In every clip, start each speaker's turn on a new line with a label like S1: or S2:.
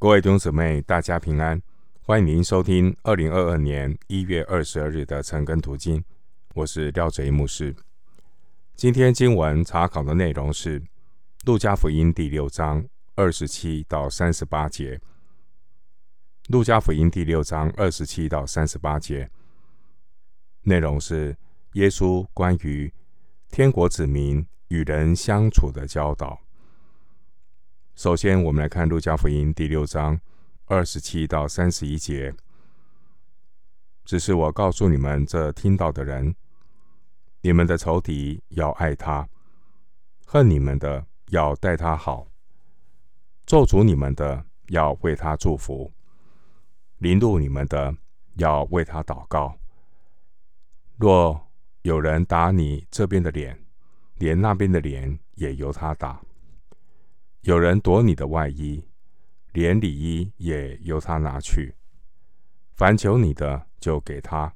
S1: 各位弟兄姊妹，大家平安！欢迎您收听二零二二年一月二十二日的晨更读经，我是廖哲一牧师。今天经文查考的内容是《路加福音》第六章二十七到三十八节，《路加福音》第六章二十七到三十八节内容是耶稣关于天国子民与人相处的教导。首先，我们来看《路加福音》第六章二十七到三十一节。只是我告诉你们这听到的人：你们的仇敌要爱他，恨你们的要待他好，咒诅你们的要为他祝福，凌辱你们的要为他祷告。若有人打你这边的脸，连那边的脸也由他打。有人夺你的外衣，连里衣也由他拿去。凡求你的，就给他。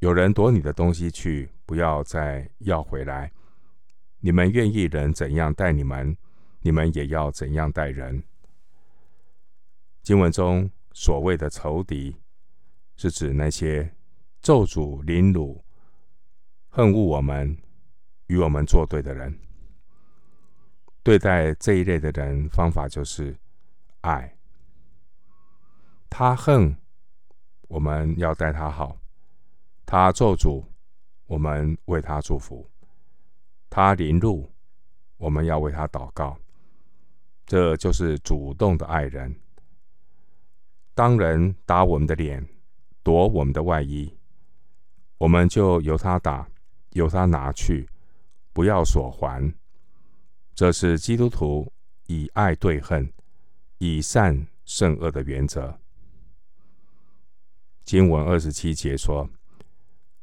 S1: 有人夺你的东西去，不要再要回来。你们愿意人怎样待你们，你们也要怎样待人。经文中所谓的仇敌，是指那些咒诅、凌辱、恨恶我们、与我们作对的人。对待这一类的人，方法就是爱。他恨，我们要待他好；他咒诅，我们为他祝福；他凌辱，我们要为他祷告。这就是主动的爱人。当人打我们的脸，夺我们的外衣，我们就由他打，由他拿去，不要索还。这是基督徒以爱对恨、以善胜恶的原则。经文二十七节说：“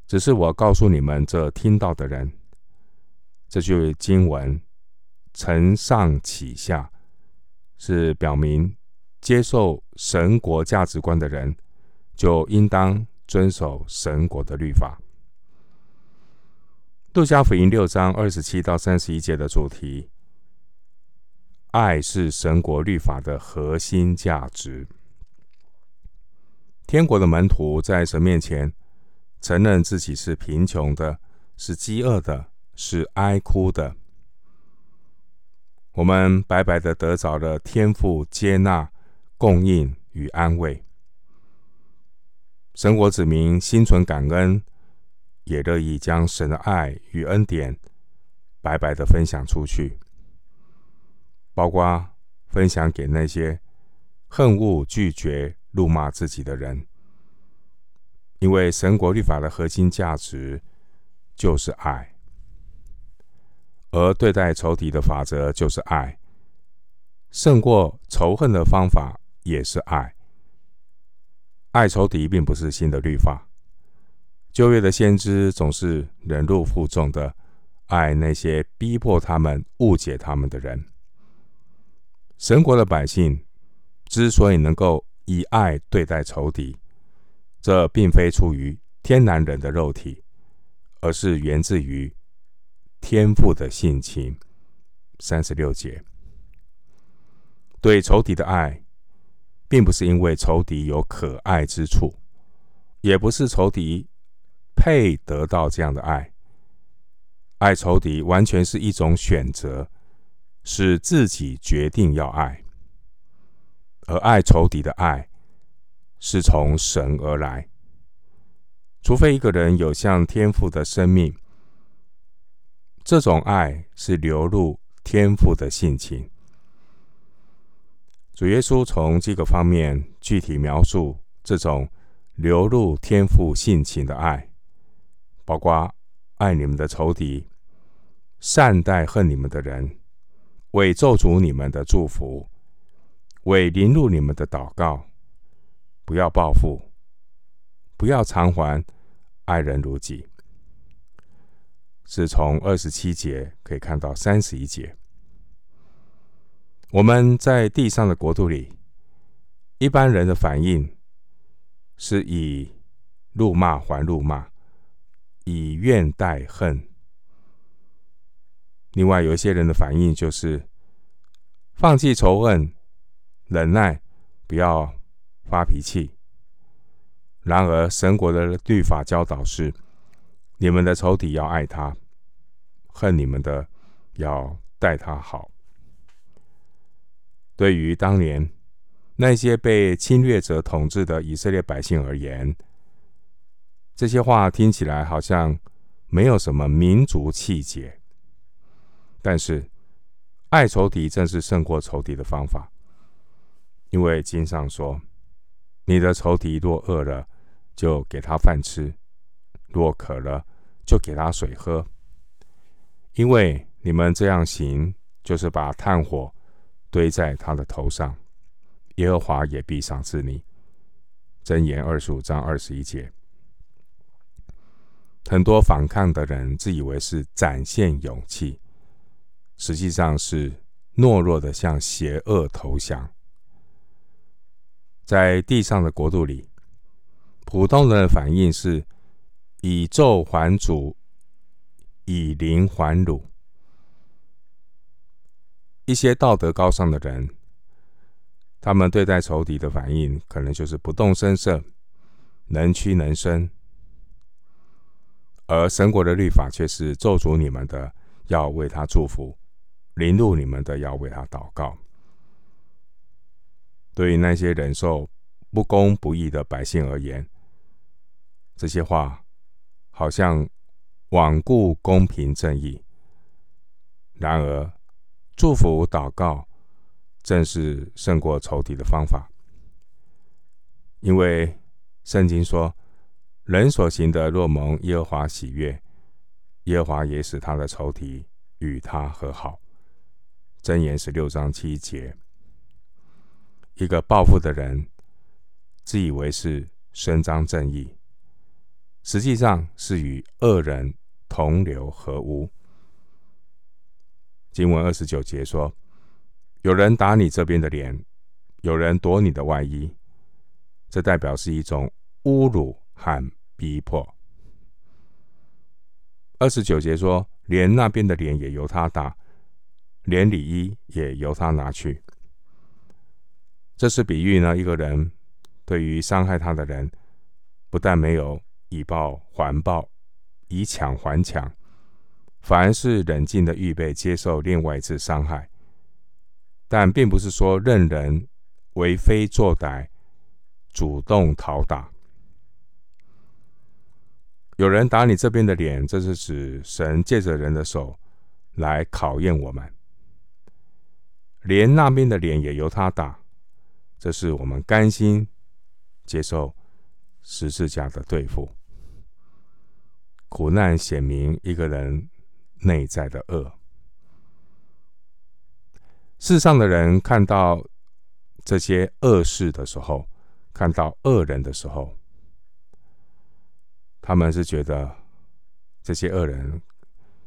S1: 只是我告诉你们这听到的人。”这句经文承上启下，是表明接受神国价值观的人，就应当遵守神国的律法。路加福音六章二十七到三十一节的主题。爱是神国律法的核心价值。天国的门徒在神面前承认自己是贫穷的，是饥饿的，是哀哭的。我们白白的得着了天父接纳、供应与安慰。神国子民心存感恩，也乐意将神的爱与恩典白白的分享出去。包括分享给那些恨恶、拒绝、怒骂自己的人，因为神国律法的核心价值就是爱，而对待仇敌的法则就是爱，胜过仇恨的方法也是爱。爱仇敌并不是新的律法，旧约的先知总是忍辱负重的爱那些逼迫他们、误解他们的人。神国的百姓之所以能够以爱对待仇敌，这并非出于天然人的肉体，而是源自于天父的性情。三十六节，对仇敌的爱，并不是因为仇敌有可爱之处，也不是仇敌配得到这样的爱。爱仇敌完全是一种选择。是自己决定要爱，而爱仇敌的爱是从神而来。除非一个人有像天赋的生命，这种爱是流露天赋的性情。主耶稣从这个方面具体描述这种流露天赋性情的爱，包括爱你们的仇敌，善待恨你们的人。为咒诅你们的祝福，为凌辱你们的祷告，不要报复，不要偿还，爱人如己。是从二十七节可以看到三十一节。我们在地上的国度里，一般人的反应是以辱骂还辱骂，以怨代恨。另外，有一些人的反应就是放弃仇恨、忍耐，不要发脾气。然而，神国的律法教导是：你们的仇敌要爱他，恨你们的要待他好。对于当年那些被侵略者统治的以色列百姓而言，这些话听起来好像没有什么民族气节，但是爱仇敌正是胜过仇敌的方法。因为经上说：“你的仇敌若饿了，就给他饭吃；若渴了，就给他水喝。因为你们这样行，就是把炭火堆在他的头上，耶和华也必赏赐你。”箴言二十五章二十一节。很多反抗的人自以为是展现勇气，实际上是懦弱的向邪恶投降。在地上的国度里，普通人的反应是以咒还主，以灵还辱。一些道德高尚的人，他们对待仇敌的反应，可能就是不动声色，能屈能伸；而神国的律法却是咒诅你们的，要为他祝福；凌辱你们的，要为他祷告。对于那些忍受不公不义的百姓而言，这些话好像罔顾公平正义。然而，祝福祷告正是胜过仇敌的方法，因为圣经说：“人所行的若蒙耶和华喜悦，耶和华也使他的仇敌与他和好。”箴言十六章七节。一个报复的人，自以为是伸张正义，实际上是与恶人同流合污。经文二十九节说：“有人打你这边的脸，有人夺你的外衣。”这代表是一种侮辱和逼迫。二十九节说：“连那边的脸也由他打，连礼衣也由他拿去。”这是比喻呢，一个人对于伤害他的人，不但没有以报还报，以抢还抢，反而是冷静的预备接受另外一次伤害。但并不是说任人为非作歹，主动讨打。有人打你这边的脸，这是指神借着人的手来考验我们，连那边的脸也由他打。这是我们甘心接受十字架的对付。苦难显明一个人内在的恶。世上的人看到这些恶事的时候，看到恶人的时候，他们是觉得这些恶人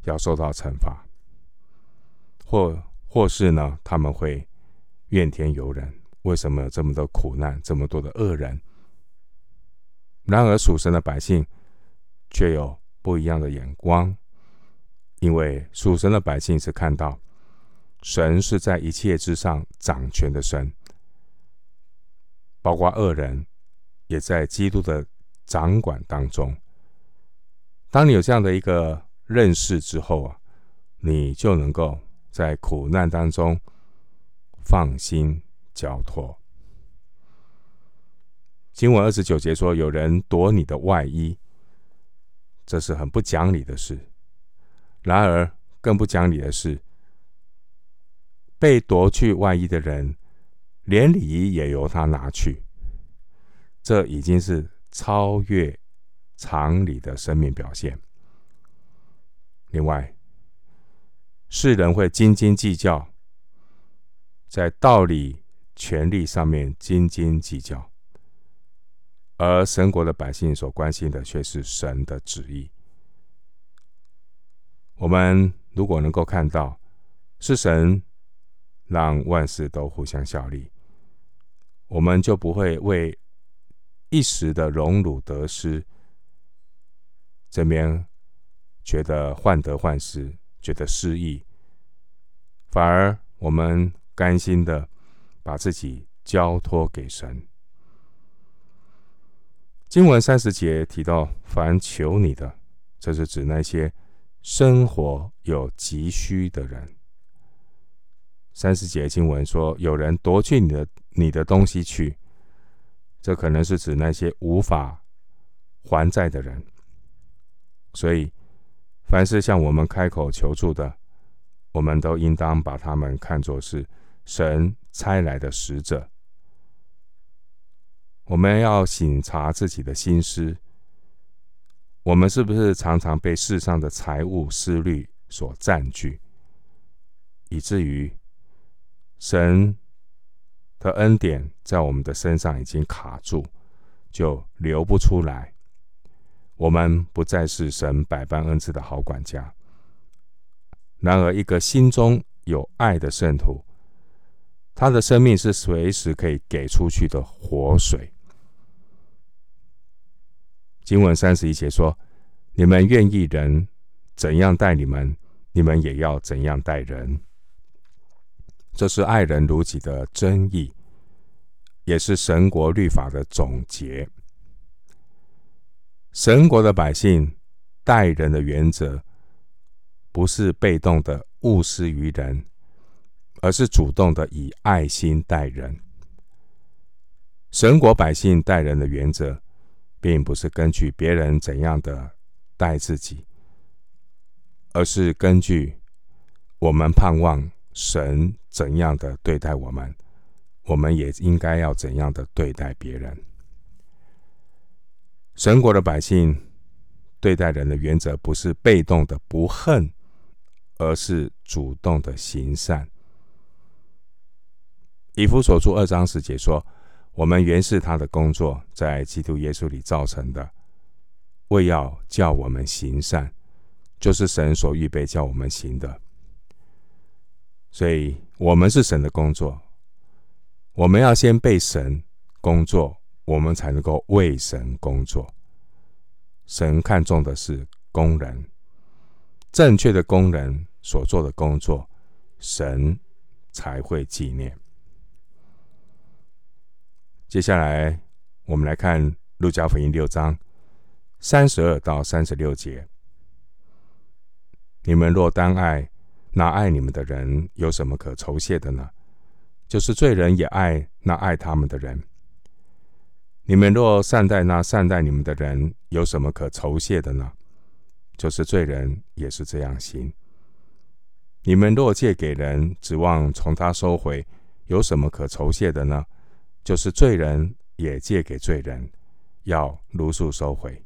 S1: 要受到惩罚，或或是呢，他们会怨天尤人。为什么有这么多苦难，这么多的恶人？然而属神的百姓却有不一样的眼光，因为属神的百姓是看到神是在一切之上掌权的神，包括恶人也在基督的掌管当中。当你有这样的一个认识之后啊，你就能够在苦难当中放心。交托。经文二十九节说：“有人夺你的外衣，这是很不讲理的事。然而，更不讲理的是，被夺去外衣的人，连里衣也由他拿去。这已经是超越常理的生命表现。另外，世人会斤斤计较，在道理。”权力上面斤斤计较，而神国的百姓所关心的却是神的旨意。我们如果能够看到是神让万事都互相效力，我们就不会为一时的荣辱得失，这边觉得患得患失，觉得失意，反而我们甘心的。把自己交托给神。经文三十节提到，凡求你的，这是指那些生活有急需的人。三十节经文说，有人夺去你的你的东西去，这可能是指那些无法还债的人。所以，凡是向我们开口求助的，我们都应当把他们看作是神差来的使者。我们要省察自己的心思，我们是不是常常被世上的财物思虑所占据，以至于神的恩典在我们的身上已经卡住，就流不出来。我们不再是神百般恩赐的好管家。然而，一个心中有爱的圣徒，他的生命是随时可以给出去的活水。经文三十一节说：“你们愿意人怎样待你们，你们也要怎样待人。”这是爱人如己的真意，也是神国律法的总结。神国的百姓待人的原则，不是被动的勿施于人，而是主动的以爱心待人。神国百姓待人的原则。并不是根据别人怎样的待自己，而是根据我们盼望神怎样的对待我们，我们也应该要怎样的对待别人。神国的百姓对待人的原则不是被动的不恨，而是主动的行善。以弗所书二章十节说。我们原是他的工作，在基督耶稣里造成的，为要叫我们行善，就是神所预备叫我们行的。所以，我们是神的工作，我们要先被神工作，我们才能够为神工作。神看重的是工人，正确的工人所做的工作，神才会纪念。接下来，我们来看《路加福音》六章三十二到三十六节。你们若单爱那爱你们的人，有什么可酬谢的呢？就是罪人也爱那爱他们的人。你们若善待那善待你们的人，有什么可酬谢的呢？就是罪人也是这样行。你们若借给人，指望从他收回，有什么可酬谢的呢？就是罪人也借给罪人，要如数收回。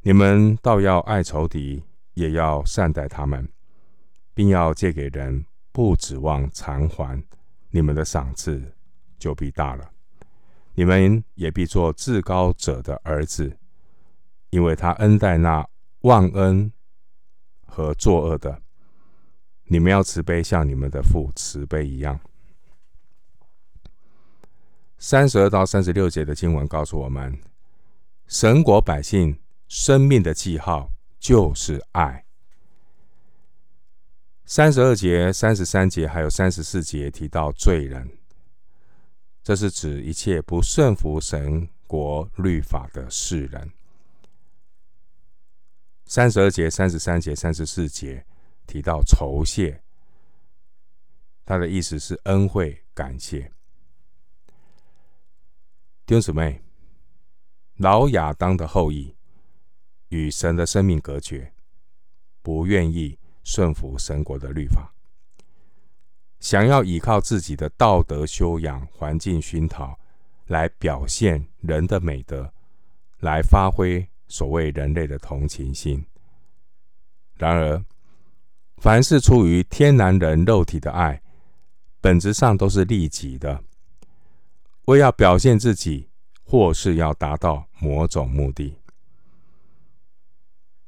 S1: 你们倒要爱仇敌，也要善待他们，并要借给人，不指望偿还，你们的赏赐就必大了。你们也必做至高者的儿子，因为他恩待那忘恩和作恶的。你们要慈悲，像你们的父慈悲一样。三十二到三十六节的经文告诉我们，神国百姓生命的记号就是爱。三十二节、三十三节还有三十四节提到罪人，这是指一切不顺服神国律法的世人。三十二节、三十三节、三十四节提到酬谢，他的意思是恩惠感谢。弟兄姊妹，老亚当的后裔与神的生命隔绝，不愿意顺服神国的律法，想要依靠自己的道德修养、环境熏陶来表现人的美德，来发挥所谓人类的同情心。然而，凡是出于天然人肉体的爱，本质上都是利己的。为要表现自己，或是要达到某种目的。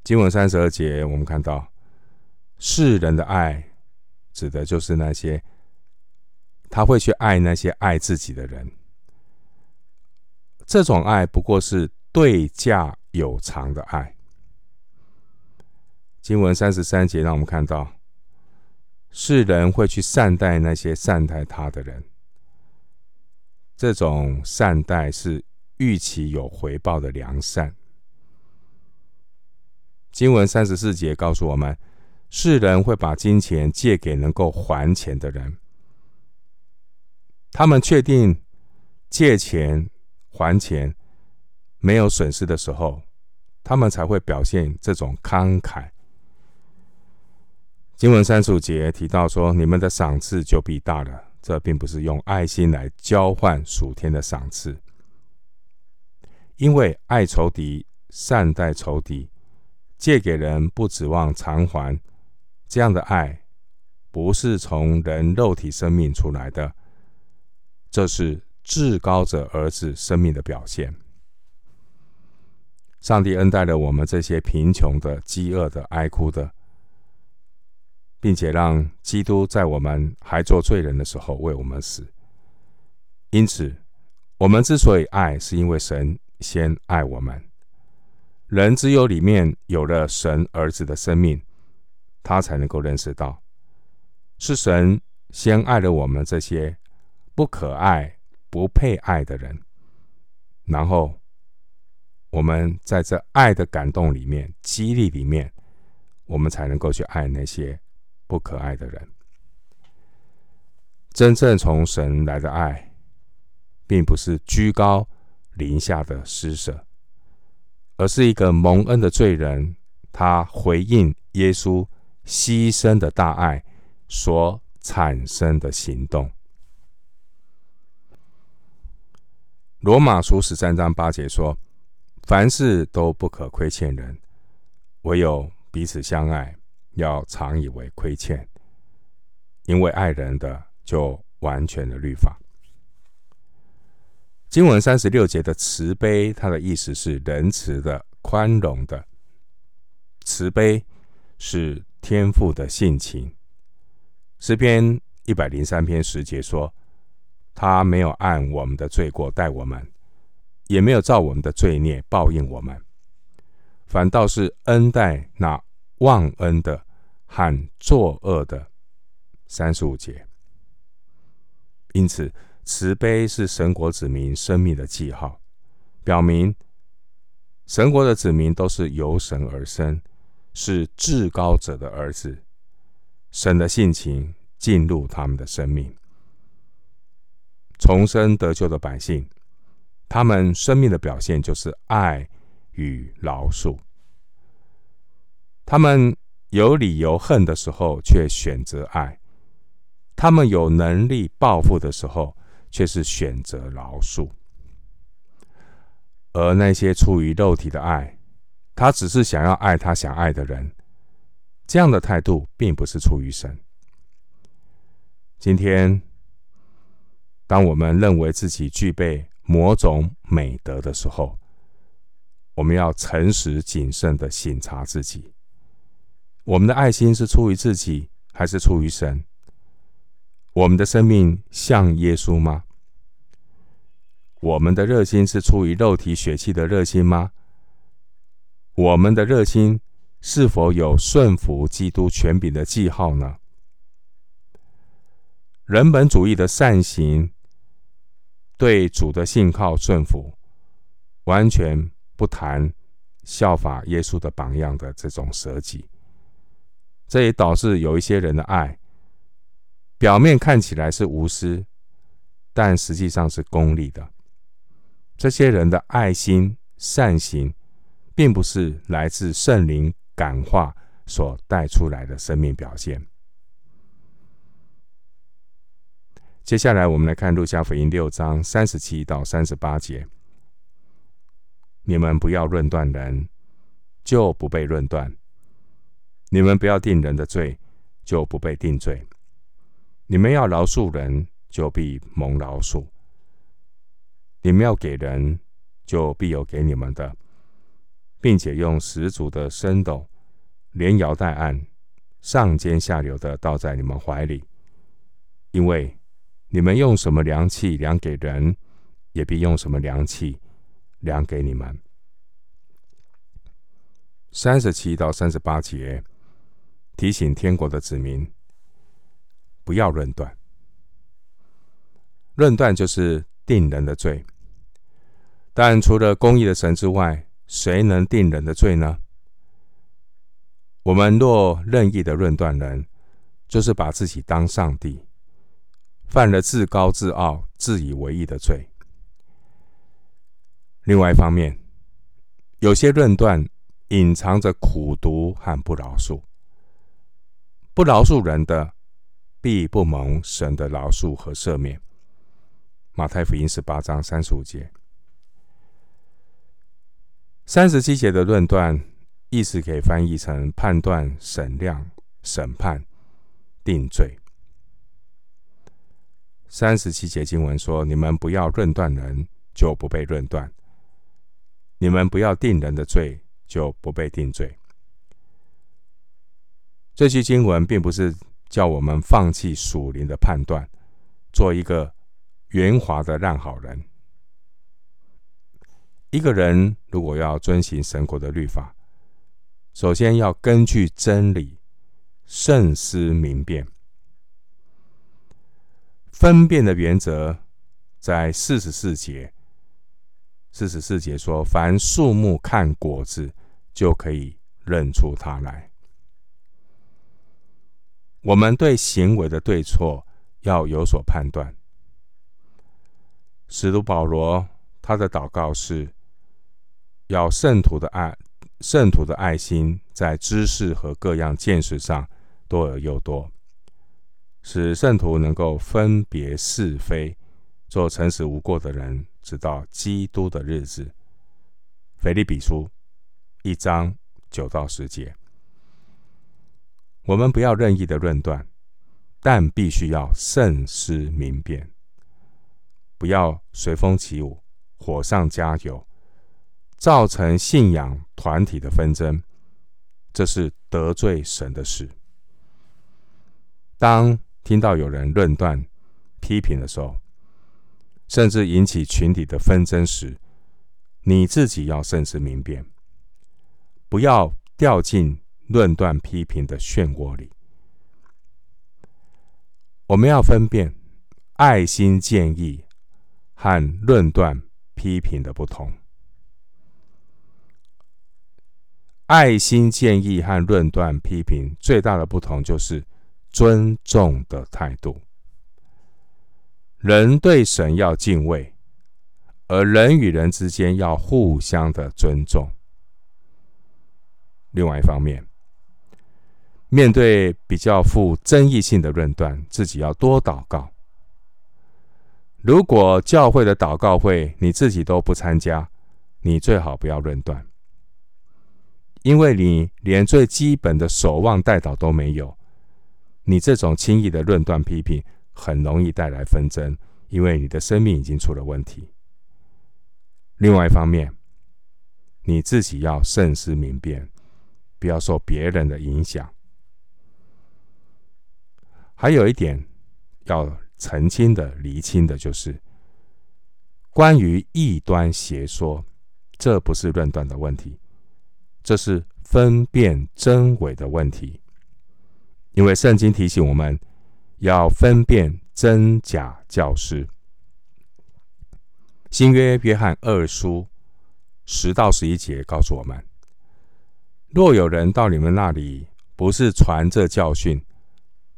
S1: 经文三十二节，我们看到世人的爱，指的就是那些他会去爱那些爱自己的人。这种爱不过是对价有偿的爱。经文三十三节让我们看到世人会去善待那些善待他的人。这种善待是预期有回报的良善。经文三十四节告诉我们，世人会把金钱借给能够还钱的人，他们确定借钱还钱没有损失的时候，他们才会表现这种慷慨。经文三十五节提到说：“你们的赏赐就必大了。”这并不是用爱心来交换属天的赏赐，因为爱仇敌、善待仇敌、借给人不指望偿还，这样的爱不是从人肉体生命出来的，这是至高者儿子生命的表现。上帝恩待了我们这些贫穷的、饥饿的、哀哭的。并且让基督在我们还做罪人的时候为我们死。因此，我们之所以爱，是因为神先爱我们。人只有里面有了神儿子的生命，他才能够认识到，是神先爱了我们这些不可爱、不配爱的人。然后，我们在这爱的感动里面、激励里面，我们才能够去爱那些。不可爱的人，真正从神来的爱，并不是居高临下的施舍，而是一个蒙恩的罪人，他回应耶稣牺牲的大爱所产生的行动。罗马书十三章八节说：“凡事都不可亏欠人，唯有彼此相爱。”要常以为亏欠，因为爱人的就完全的律法。经文三十六节的慈悲，它的意思是仁慈的、宽容的。慈悲是天赋的性情。诗篇一百零三篇十节说：“他没有按我们的罪过待我们，也没有照我们的罪孽报应我们，反倒是恩待那忘恩的。”和作恶的。三十五节，因此慈悲是神国子民生命的记号，表明神国的子民都是由神而生，是至高者的儿子，神的性情进入他们的生命，重生得救的百姓，他们生命的表现就是爱与饶恕，他们。有理由恨的时候，却选择爱；他们有能力报复的时候，却是选择饶恕。而那些出于肉体的爱，他只是想要爱他想爱的人，这样的态度并不是出于神。今天，当我们认为自己具备某种美德的时候，我们要诚实谨慎地省察自己。我们的爱心是出于自己，还是出于神？我们的生命像耶稣吗？我们的热心是出于肉体血气的热心吗？我们的热心是否有顺服基督权柄的记号呢？人本主义的善行，对主的信靠顺服，完全不谈效法耶稣的榜样的这种舍己。这也导致有一些人的爱，表面看起来是无私，但实际上是功利的。这些人的爱心善行，并不是来自圣灵感化所带出来的生命表现。接下来，我们来看路加福音六章三十七到三十八节：你们不要论断人，就不被论断。你们不要定人的罪，就不被定罪；你们要饶恕人，就必蒙饶恕；你们要给人，就必有给你们的，并且用十足的升斗，连摇带按，上尖下流的倒在你们怀里。因为你们用什么量器量给人，也必用什么量器量给你们。三十七到三十八节。提醒天国的子民，不要论断。论断就是定人的罪。但除了公义的神之外，谁能定人的罪呢？我们若任意的论断人，就是把自己当上帝，犯了自高自傲、自以为意的罪。另外一方面，有些论断隐藏着苦毒和不饶恕，不饶恕人的，必不蒙神的饶恕和赦免。马太福音十八章三十五节、三十七节的论断，意思可以翻译成判断、审量、审判、定罪。三十七节经文说：“你们不要论断人，就不被论断；你们不要定人的罪，就不被定罪。”这句经文并不是叫我们放弃属灵的判断，做一个圆滑的烂好人。一个人如果要遵行神国的律法，首先要根据真理，慎思明辨。分辨的原则在四十四节。四十四节说：“凡树木看果子，就可以认出它来。”我们对行为的对错要有所判断。使徒保罗他的祷告是：要圣徒的爱，圣徒的爱心在知识和各样见识上多而又多，使圣徒能够分别是非，做诚实无过的人，直到基督的日子。腓立比书一章九到十节。我们不要任意的论断，但必须要慎思明辨，不要随风起舞，火上加油，造成信仰团体的纷争，这是得罪神的事。当听到有人论断、批评的时候，甚至引起群体的纷争时，你自己要慎思明辨，不要掉进。论断批评的漩涡里，我们要分辨爱心建议和论断批评的不同。爱心建议和论断批评最大的不同就是尊重的态度。人对神要敬畏，而人与人之间要互相的尊重。另外一方面，面对比较富争议性的论断，自己要多祷告。如果教会的祷告会你自己都不参加，你最好不要论断，因为你连最基本的守望代祷都没有。你这种轻易的论断批评，很容易带来纷争，因为你的生命已经出了问题。另外一方面，你自己要慎思明辨，不要受别人的影响。还有一点要澄清的、厘清的，就是关于异端邪说，这不是论断的问题，这是分辨真伪的问题。因为圣经提醒我们要分辨真假教师。新约约翰二书十到十一节告诉我们：若有人到你们那里，不是传这教训，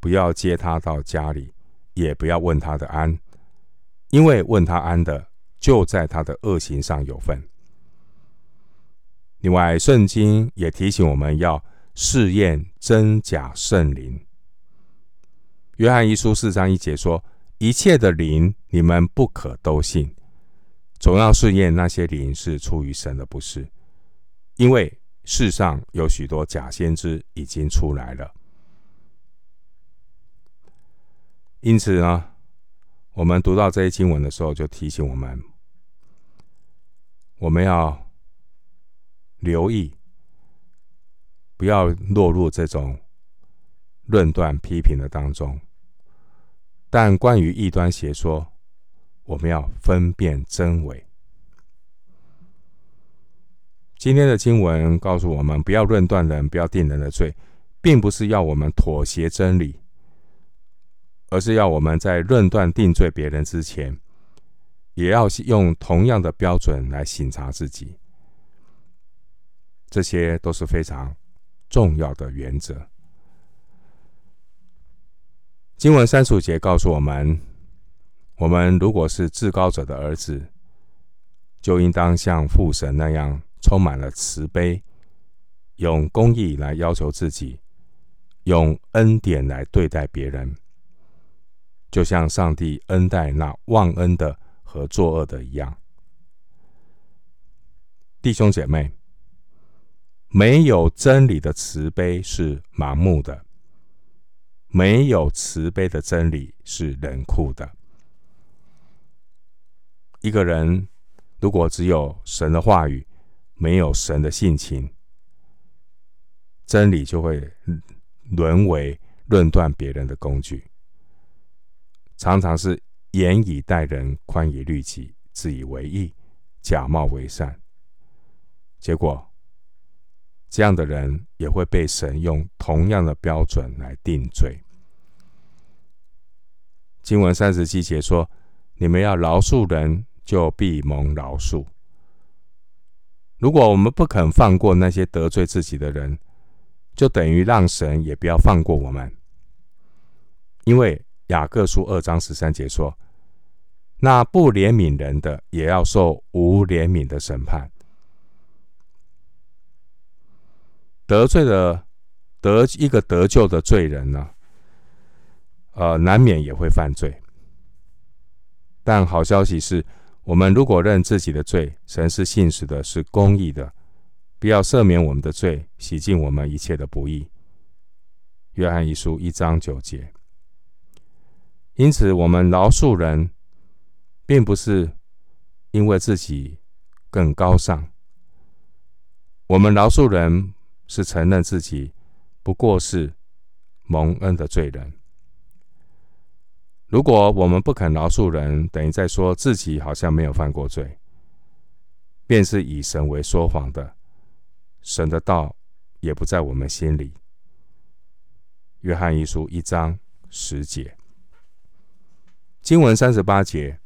S1: 不要接他到家里，也不要问他的安，因为问他安的，就在他的恶行上有份。另外，圣经也提醒我们要试验真假圣灵。约翰一书四章一节说：“一切的灵，你们不可都信，总要试验那些灵是出于神的，不是，因为世上有许多假先知已经出来了。”因此呢，我们读到这些经文的时候，就提醒我们，我们要留意，不要落入这种论断批评的当中。但关于异端邪说，我们要分辨真伪。今天的经文告诉我们，不要论断人，不要定人的罪，并不是要我们妥协真理。而是要我们在论断定罪别人之前，也要用同样的标准来审查自己。这些都是非常重要的原则。经文三十五节告诉我们：我们如果是至高者的儿子，就应当像父神那样，充满了慈悲，用公义来要求自己，用恩典来对待别人，就像上帝恩待那忘恩的和作恶的一样。弟兄姐妹。没有真理的慈悲是盲目的，没有慈悲的真理是冷酷的。一个人如果只有神的话语，没有神的性情，真理就会沦为论断别人的工具，常常是严以待人，宽以律己，自以为义，假冒为善，结果。这样的人也会被神用同样的标准来定罪。经文三十七节说：“你们要饶恕人，就必蒙饶恕。”如果我们不肯放过那些得罪自己的人，就等于让神也不要放过我们。因为雅各书二章十三节说：“那不怜悯人的，也要受无怜悯的审判。”得罪了得一个得救的罪人呢，呃，难免也会犯罪。但好消息是，我们如果认自己的罪，神是信实的，是公义的，必要赦免我们的罪，洗净我们一切的不义。约翰一书一章九节。因此，我们饶恕人，并不是因为自己更高尚，我们饶恕人。是承认自己不过是蒙恩的罪人。如果我们不肯饶恕人，等于在说自己好像没有犯过罪，便是以神为说谎的。神的道也不在我们心里。约翰一书一章十节，经文三十八节：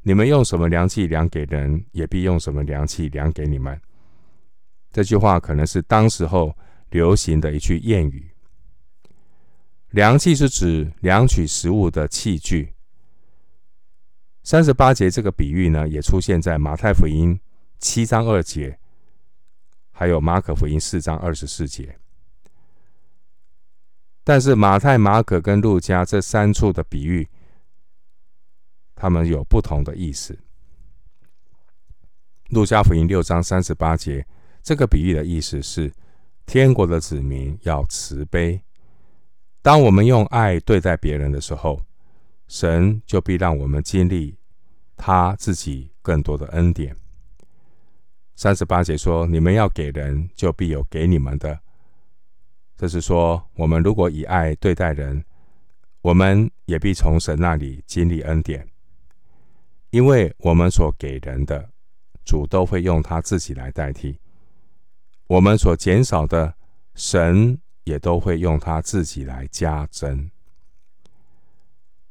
S1: 你们用什么量器量给人，也必用什么量器量给你们。这句话可能是当时候流行的一句谚语。量器是指量取食物的器具。三十八节这个比喻呢，也出现在马太福音七章二节，还有马可福音四章二十四节。但是马太、马可跟路加这三处的比喻，他们有不同的意思。路加福音六章三十八节。这个比喻的意思是，天国的子民要慈悲。当我们用爱对待别人的时候，神就必让我们经历他自己更多的恩典。三十八节说：“你们要给人，就必有给你们的。”这是说，我们如果以爱对待人，我们也必从神那里经历恩典，因为我们所给人的，主都会用他自己来代替。我们所减少的，神也都会用他自己来加增。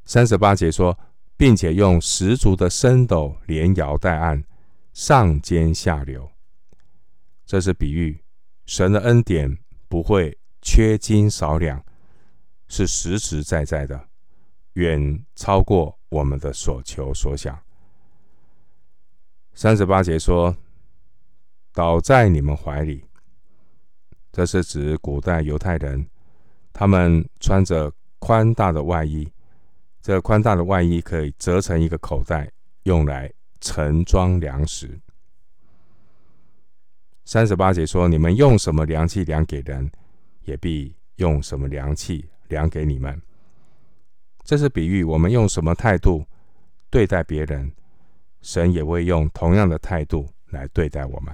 S1: 三十八节说，并且用十足的升斗连摇带按，上尖下流。这是比喻，神的恩典不会缺斤少两，是实实在在的，远超过我们的所求所想。三十八节说，倒在你们怀里。这是指古代犹太人，他们穿着宽大的外衣，这宽大的外衣可以折成一个口袋，用来盛装粮食。三十八节说：“你们用什么量器量给人，也必用什么量器量给你们。”这是比喻，我们用什么态度对待别人，神也会用同样的态度来对待我们。